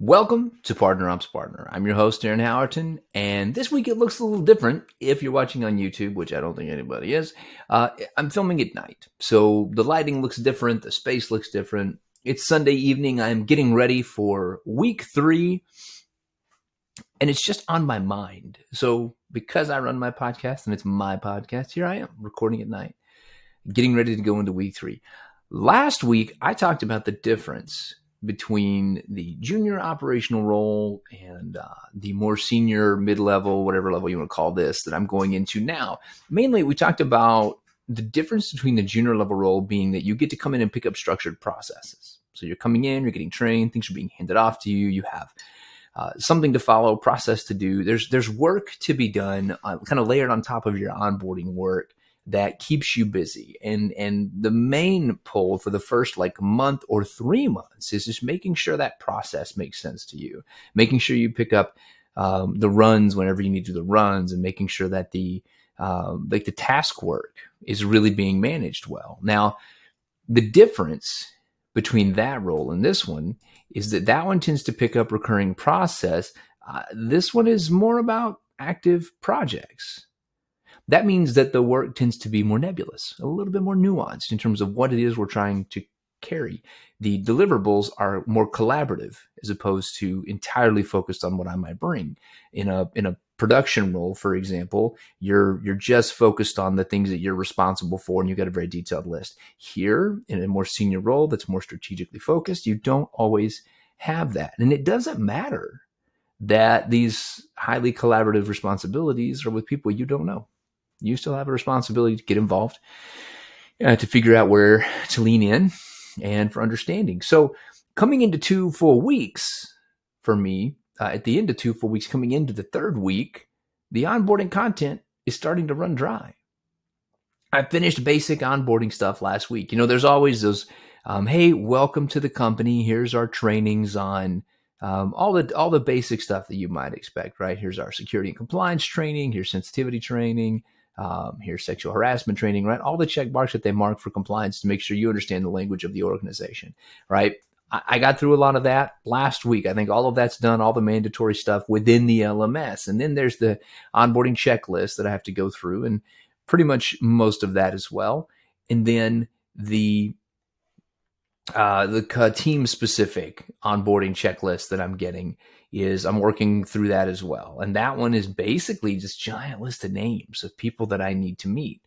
Welcome to Partner Ops Partner. I'm your host, Aaron Howerton, and this week it looks a little different if you're watching on YouTube, which I don't think anybody is. Uh, I'm filming at night, so the lighting looks different, the space looks different. It's Sunday evening. I'm getting ready for week three, and it's just on my mind. So, because I run my podcast and it's my podcast, here I am recording at night, getting ready to go into week three. Last week, I talked about the difference between the junior operational role and uh, the more senior mid level, whatever level you want to call this, that I'm going into now. Mainly, we talked about the difference between the junior level role being that you get to come in and pick up structured processes. So you're coming in, you're getting trained, things are being handed off to you, you have uh, something to follow, process to do. There's there's work to be done, uh, kind of layered on top of your onboarding work that keeps you busy. And and the main pull for the first like month or three months is just making sure that process makes sense to you, making sure you pick up um, the runs whenever you need to do the runs, and making sure that the um, like the task work is really being managed well. Now, the difference between that role and this one is that that one tends to pick up recurring process. Uh, this one is more about active projects that means that the work tends to be more nebulous, a little bit more nuanced in terms of what it is we're trying to carry. The deliverables are more collaborative as opposed to entirely focused on what I might bring. In a in a production role, for example, you're you're just focused on the things that you're responsible for and you've got a very detailed list. Here, in a more senior role that's more strategically focused, you don't always have that. And it doesn't matter that these highly collaborative responsibilities are with people you don't know you still have a responsibility to get involved, uh, to figure out where to lean in, and for understanding. So, coming into two full weeks for me, uh, at the end of two full weeks, coming into the third week, the onboarding content is starting to run dry. I finished basic onboarding stuff last week. You know, there's always those, um, hey, welcome to the company. Here's our trainings on um, all the all the basic stuff that you might expect. Right? Here's our security and compliance training. Here's sensitivity training. Um, here's sexual harassment training, right? All the check marks that they mark for compliance to make sure you understand the language of the organization, right? I, I got through a lot of that last week. I think all of that's done, all the mandatory stuff within the LMS. And then there's the onboarding checklist that I have to go through, and pretty much most of that as well. And then the uh, the team specific onboarding checklist that I'm getting is I'm working through that as well. And that one is basically just giant list of names of people that I need to meet.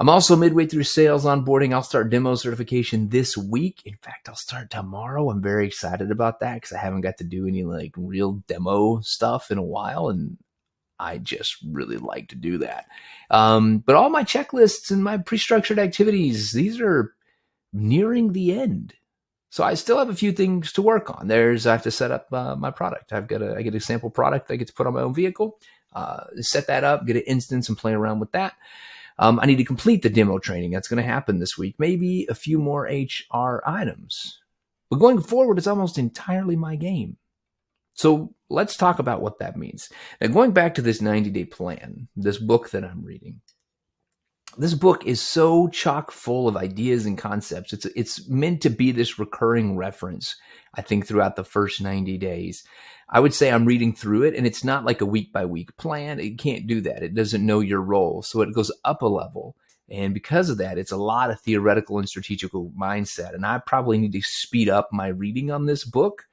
I'm also midway through sales onboarding. I'll start demo certification this week. In fact, I'll start tomorrow. I'm very excited about that because I haven't got to do any like real demo stuff in a while. And I just really like to do that. Um, but all my checklists and my pre structured activities, these are nearing the end. So I still have a few things to work on. There's I have to set up uh, my product. I've got a I get a sample product I get to put on my own vehicle. Uh, set that up, get an instance, and play around with that. Um, I need to complete the demo training. That's going to happen this week. Maybe a few more HR items. But going forward, it's almost entirely my game. So let's talk about what that means. Now, going back to this 90 day plan, this book that I'm reading, this book is so chock full of ideas and concepts. It's it's meant to be this recurring reference. I think throughout the first 90 days. I would say I'm reading through it and it's not like a week by week plan. It can't do that. It doesn't know your role. So it goes up a level. And because of that, it's a lot of theoretical and strategical mindset. And I probably need to speed up my reading on this book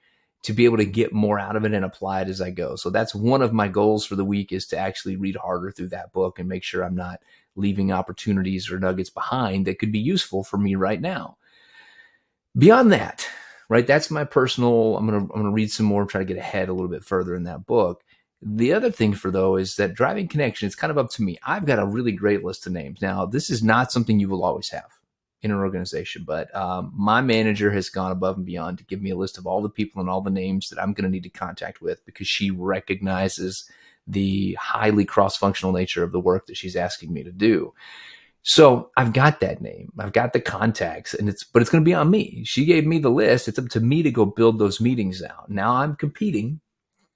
to be able to get more out of it and apply it as I go. So that's one of my goals for the week is to actually read harder through that book and make sure I'm not leaving opportunities or nuggets behind that could be useful for me right now. Beyond that, right? That's my personal. I'm gonna I'm gonna read some more, try to get ahead a little bit further in that book. The other thing for though is that driving connection. It's kind of up to me. I've got a really great list of names. Now, this is not something you will always have in an organization, but um, my manager has gone above and beyond to give me a list of all the people and all the names that I'm going to need to contact with because she recognizes the highly cross functional nature of the work that she's asking me to do. So I've got that name. I've got the contacts and it's, but it's going to be on me. She gave me the list. It's up to me to go build those meetings out. Now I'm competing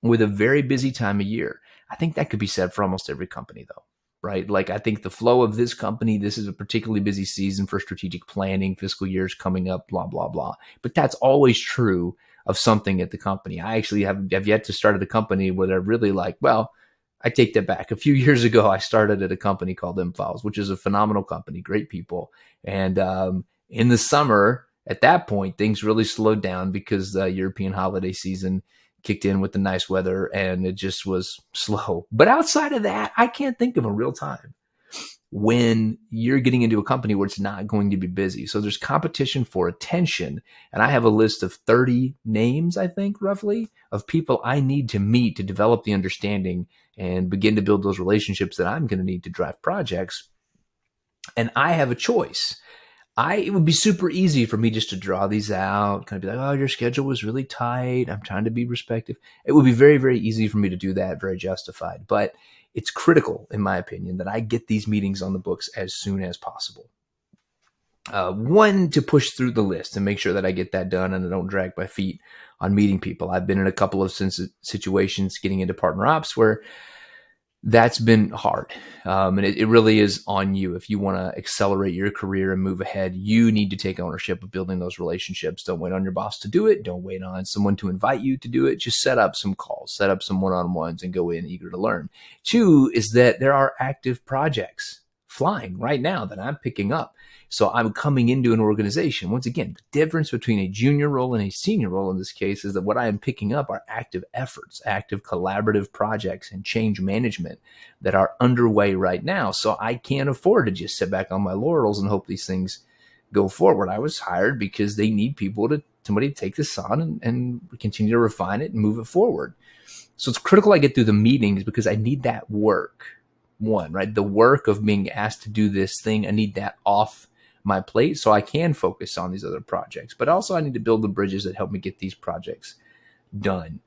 with a very busy time of year. I think that could be said for almost every company though, right? Like I think the flow of this company, this is a particularly busy season for strategic planning, fiscal years coming up, blah, blah, blah. But that's always true of something at the company. I actually have, have yet to start at a company where they're really like, well, I take that back. A few years ago, I started at a company called M-Files, which is a phenomenal company, great people. And um, in the summer, at that point, things really slowed down because the European holiday season kicked in with the nice weather and it just was slow. But outside of that, I can't think of a real time when you're getting into a company where it's not going to be busy. So there's competition for attention. And I have a list of 30 names, I think, roughly, of people I need to meet to develop the understanding and begin to build those relationships that I'm going to need to drive projects. And I have a choice. I it would be super easy for me just to draw these out, kind of be like, oh, your schedule was really tight. I'm trying to be respectful. It would be very, very easy for me to do that, very justified. But it's critical, in my opinion, that I get these meetings on the books as soon as possible. Uh, one to push through the list and make sure that I get that done and I don't drag my feet on meeting people. I've been in a couple of situations getting into partner ops where that's been hard. Um, and it, it, really is on you. If you want to accelerate your career and move ahead, you need to take ownership of building those relationships. Don't wait on your boss to do it. Don't wait on someone to invite you to do it. Just set up some calls, set up some one on ones, and go in eager to learn. Two is that there are active projects flying right now that I'm picking up. So I'm coming into an organization. Once again, the difference between a junior role and a senior role in this case is that what I am picking up are active efforts, active collaborative projects and change management that are underway right now. So I can't afford to just sit back on my laurels and hope these things go forward. I was hired because they need people to somebody to take this on and, and continue to refine it and move it forward. So it's critical I get through the meetings because I need that work. One, right? The work of being asked to do this thing, I need that off my plate so I can focus on these other projects. But also, I need to build the bridges that help me get these projects done.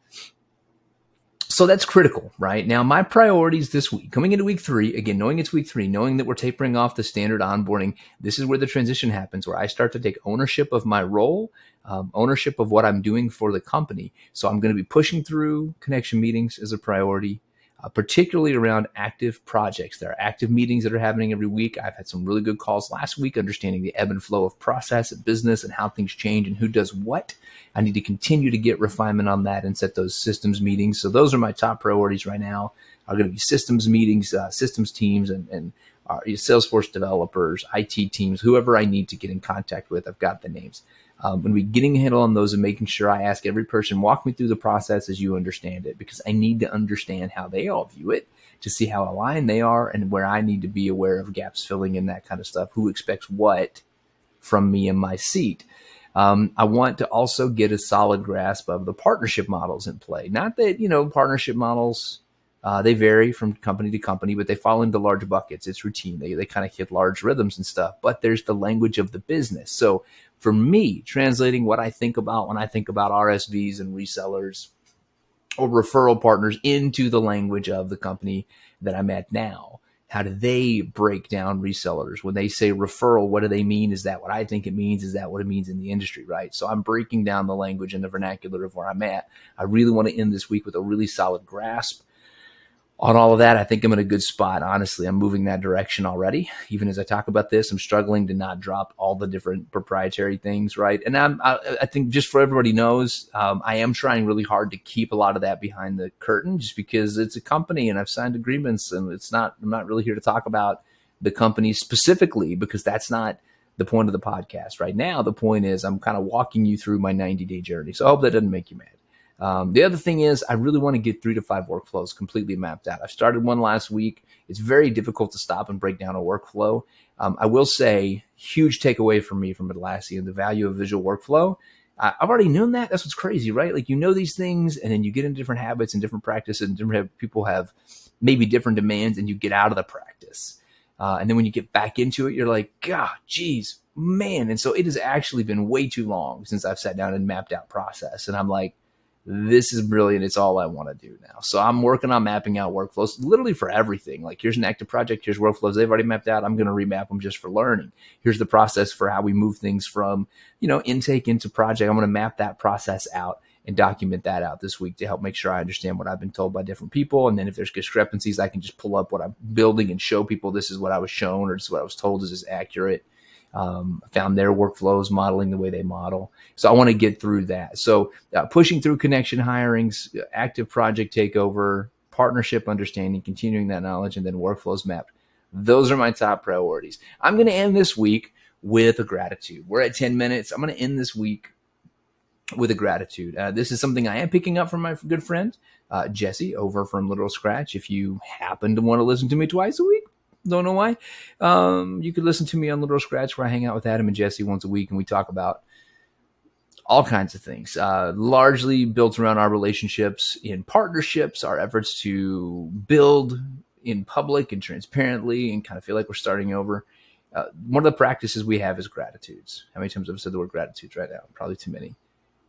So that's critical, right? Now, my priorities this week, coming into week three, again, knowing it's week three, knowing that we're tapering off the standard onboarding, this is where the transition happens, where I start to take ownership of my role, um, ownership of what I'm doing for the company. So I'm going to be pushing through connection meetings as a priority uh, particularly around active projects. There are active meetings that are happening every week. I've had some really good calls last week, understanding the ebb and flow of process at business and how things change and who does what. I need to continue to get refinement on that and set those systems meetings. So those are my top priorities right now. Are going to be systems meetings, uh, systems teams, and, and uh, Salesforce developers, IT teams, whoever I need to get in contact with. I've got the names um, going to be getting a handle on those and making sure I ask every person, walk me through the process as you understand it, because I need to understand how they all view it to see how aligned they are and where I need to be aware of gaps filling in that kind of stuff. Who expects what from me in my seat? Um, I want to also get a solid grasp of the partnership models in play. Not that, you know, partnership models, uh, they vary from company to company, but they fall into large buckets. It's routine. They, they kind of hit large rhythms and stuff, but there's the language of the business. So for me, translating what I think about when I think about RSVs and resellers or referral partners into the language of the company that I'm at now. How do they break down resellers? When they say referral, what do they mean? Is that what I think it means? Is that what it means in the industry? Right. So I'm breaking down the language and the vernacular of where I'm at. I really want to end this week with a really solid grasp on all of that, I think I'm in a good spot. Honestly, I'm moving that direction already. Even as I talk about this, I'm struggling to not drop all the different proprietary things, right? And I'm, I, I think just for everybody knows, um, I am trying really hard to keep a lot of that behind the curtain, just because it's a company and I've signed agreements, and it's not. I'm not really here to talk about the company specifically because that's not the point of the podcast right now. The point is I'm kind of walking you through my 90 day journey. So I hope that doesn't make you mad. Um, the other thing is, I really want to get three to five workflows completely mapped out. I started one last week. It's very difficult to stop and break down a workflow. Um, I will say, huge takeaway for me from Atlassian, the value of visual workflow. I, I've already known that. That's what's crazy, right? Like you know these things, and then you get into different habits and different practices, and different people have maybe different demands, and you get out of the practice. Uh, and then when you get back into it, you're like, God, geez, man. And so it has actually been way too long since I've sat down and mapped out process. And I'm like, this is brilliant. It's all I want to do now. So I'm working on mapping out workflows literally for everything. Like here's an active project, here's workflows they've already mapped out. I'm going to remap them just for learning. Here's the process for how we move things from, you know, intake into project. I'm going to map that process out and document that out this week to help make sure I understand what I've been told by different people. And then if there's discrepancies, I can just pull up what I'm building and show people this is what I was shown or this is what I was told is, is accurate. Um, found their workflows modeling the way they model. So I want to get through that. So uh, pushing through connection hirings, active project takeover, partnership understanding, continuing that knowledge, and then workflows mapped. Those are my top priorities. I'm going to end this week with a gratitude. We're at 10 minutes. I'm going to end this week with a gratitude. Uh, this is something I am picking up from my good friend uh, Jesse over from Little Scratch. If you happen to want to listen to me twice a week, don't know why, um, you could listen to me on Little Scratch where I hang out with Adam and Jesse once a week and we talk about all kinds of things, uh, largely built around our relationships in partnerships, our efforts to build in public and transparently and kind of feel like we're starting over. Uh, one of the practices we have is gratitudes. How many times have I said the word gratitudes right now? Probably too many.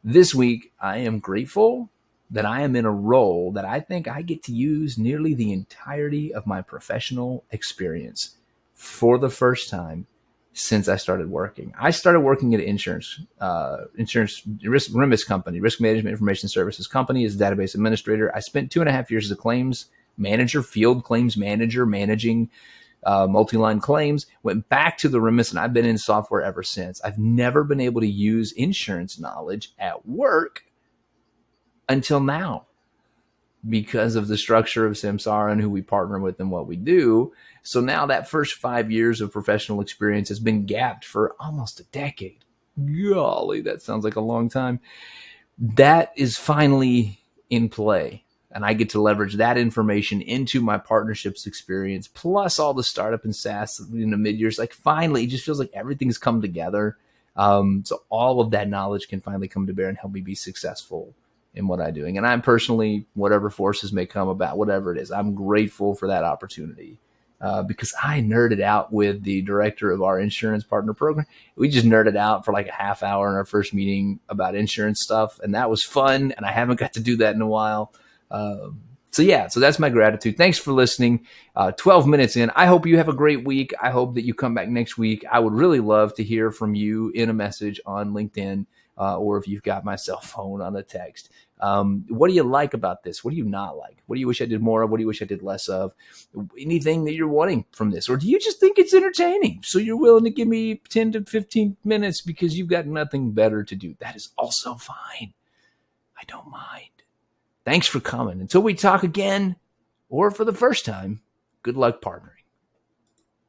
This week, I am grateful that I am in a role that I think I get to use nearly the entirety of my professional experience for the first time since I started working. I started working at an insurance, uh, insurance risk RMIS company, risk management information services company as a database administrator. I spent two and a half years as a claims manager, field claims manager, managing uh, multi-line claims. Went back to the RMIS, and I've been in software ever since. I've never been able to use insurance knowledge at work until now because of the structure of Samsara and who we partner with and what we do. So now that first five years of professional experience has been gapped for almost a decade. Golly, that sounds like a long time. That is finally in play. And I get to leverage that information into my partnerships experience, plus all the startup and SaaS in the mid years. Like finally, it just feels like everything's come together. Um, so all of that knowledge can finally come to bear and help me be successful in what I'm doing. And I'm personally, whatever forces may come about, whatever it is, I'm grateful for that opportunity. Uh, because I nerded out with the director of our insurance partner program. We just nerded out for like a half hour in our first meeting about insurance stuff, and that was fun. And I haven't got to do that in a while. Um, so yeah, so that's my gratitude. Thanks for listening. Uh, 12 minutes in. I hope you have a great week. I hope that you come back next week. I would really love to hear from you in a message on LinkedIn uh, or if you've got my cell phone on a text. Um, what do you like about this? What do you not like? What do you wish I did more of? What do you wish I did less of? Anything that you're wanting from this? Or do you just think it's entertaining? So you're willing to give me 10 to 15 minutes because you've got nothing better to do. That is also fine. I don't mind. Thanks for coming. Until we talk again, or for the first time, good luck partnering.